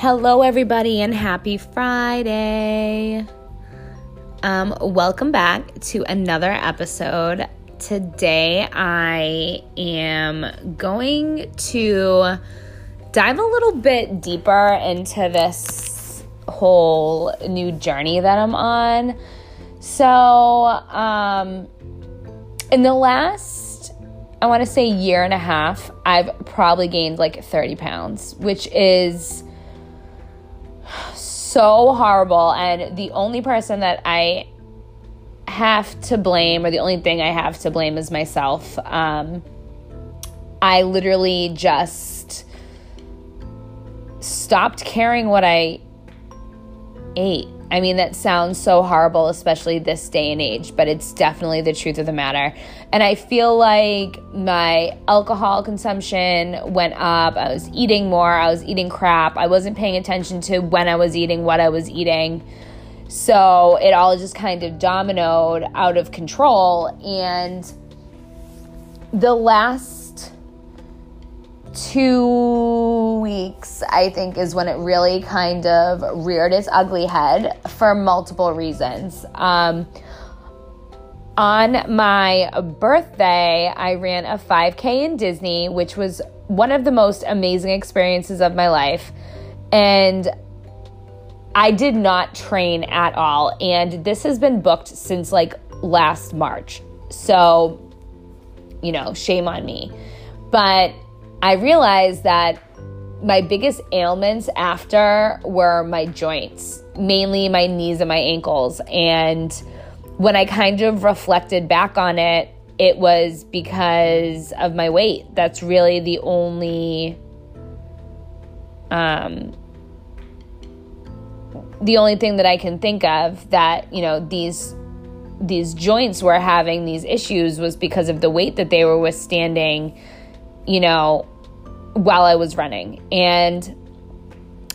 Hello, everybody, and happy Friday. Um, welcome back to another episode. Today, I am going to dive a little bit deeper into this whole new journey that I'm on. So, um, in the last, I want to say, year and a half, I've probably gained like 30 pounds, which is so horrible. And the only person that I have to blame, or the only thing I have to blame, is myself. Um, I literally just stopped caring what I ate. I mean, that sounds so horrible, especially this day and age, but it's definitely the truth of the matter. And I feel like my alcohol consumption went up. I was eating more. I was eating crap. I wasn't paying attention to when I was eating, what I was eating. So it all just kind of dominoed out of control. And the last two weeks, I think, is when it really kind of reared its ugly head for multiple reasons. Um, on my birthday, I ran a 5K in Disney, which was one of the most amazing experiences of my life. And I did not train at all. And this has been booked since like last March. So, you know, shame on me. But I realized that my biggest ailments after were my joints, mainly my knees and my ankles. And when I kind of reflected back on it, it was because of my weight. That's really the only um the only thing that I can think of that, you know, these these joints were having these issues was because of the weight that they were withstanding you know, while I was running. And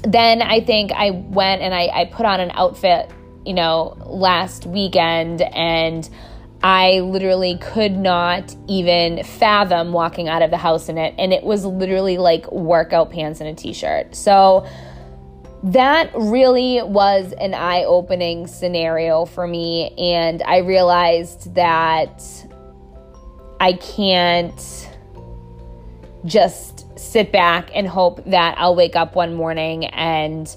then I think I went and I, I put on an outfit, you know, last weekend and I literally could not even fathom walking out of the house in it. And it was literally like workout pants and a t shirt. So that really was an eye opening scenario for me. And I realized that I can't just sit back and hope that I'll wake up one morning and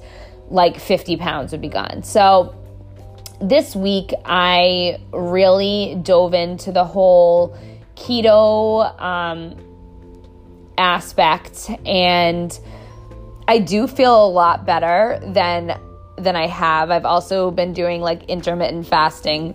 like 50 pounds would be gone. So this week, I really dove into the whole keto um, aspect, and I do feel a lot better than than I have. I've also been doing like intermittent fasting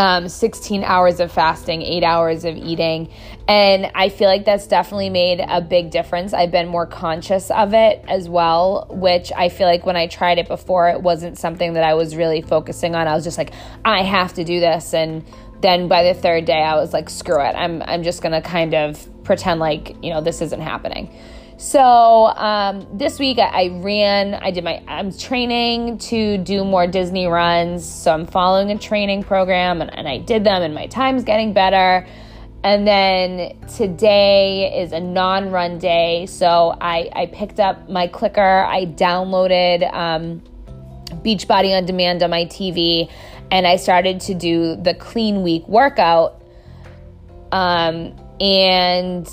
um, 16 hours of fasting, eight hours of eating. And I feel like that's definitely made a big difference. I've been more conscious of it as well, which I feel like when I tried it before, it wasn't something that I was really focusing on. I was just like, I have to do this. And then by the third day, I was like, screw it. I'm, I'm just going to kind of pretend like, you know, this isn't happening. So um, this week I, I, ran. I did my. I'm training to do more Disney runs. So I'm following a training program, and, and I did them, and my time's getting better. And then today is a non-run day, so I, I picked up my clicker. I downloaded um, Beachbody on Demand on my TV, and I started to do the Clean Week workout. Um, and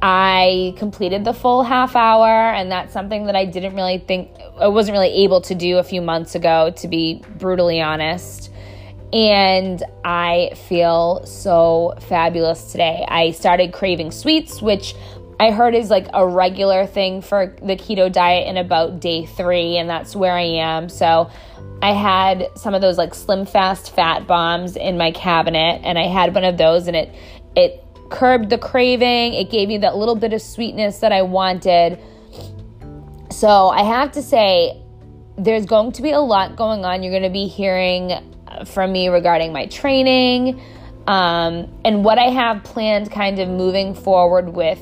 I completed the full half hour, and that's something that I didn't really think, I wasn't really able to do a few months ago, to be brutally honest. And I feel so fabulous today. I started craving sweets, which I heard is like a regular thing for the keto diet in about day three, and that's where I am. So I had some of those like SlimFast fat bombs in my cabinet, and I had one of those, and it, it, curbed the craving. It gave me that little bit of sweetness that I wanted. So I have to say, there's going to be a lot going on. You're going to be hearing from me regarding my training um, and what I have planned, kind of moving forward with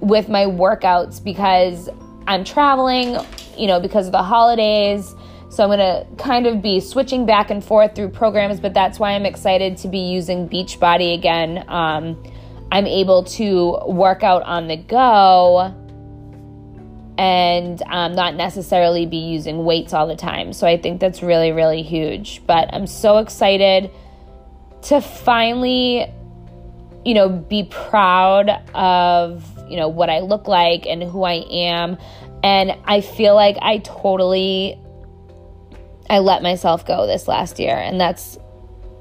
with my workouts because I'm traveling, you know, because of the holidays. So I'm going to kind of be switching back and forth through programs, but that's why I'm excited to be using Beachbody again. Um, I'm able to work out on the go and um, not necessarily be using weights all the time. So I think that's really, really huge. But I'm so excited to finally, you know, be proud of, you know, what I look like and who I am. And I feel like I totally I let myself go this last year and that's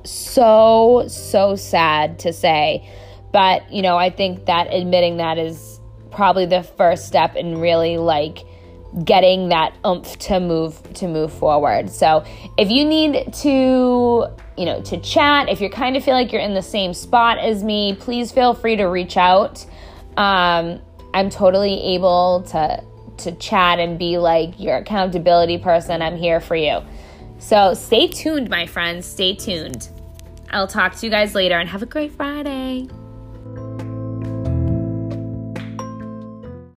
so so sad to say. But, you know, I think that admitting that is probably the first step in really like getting that oomph to move to move forward. So, if you need to, you know, to chat, if you kind of feel like you're in the same spot as me, please feel free to reach out. Um, I'm totally able to to chat and be like your accountability person. I'm here for you. So, stay tuned, my friends. Stay tuned. I'll talk to you guys later and have a great Friday.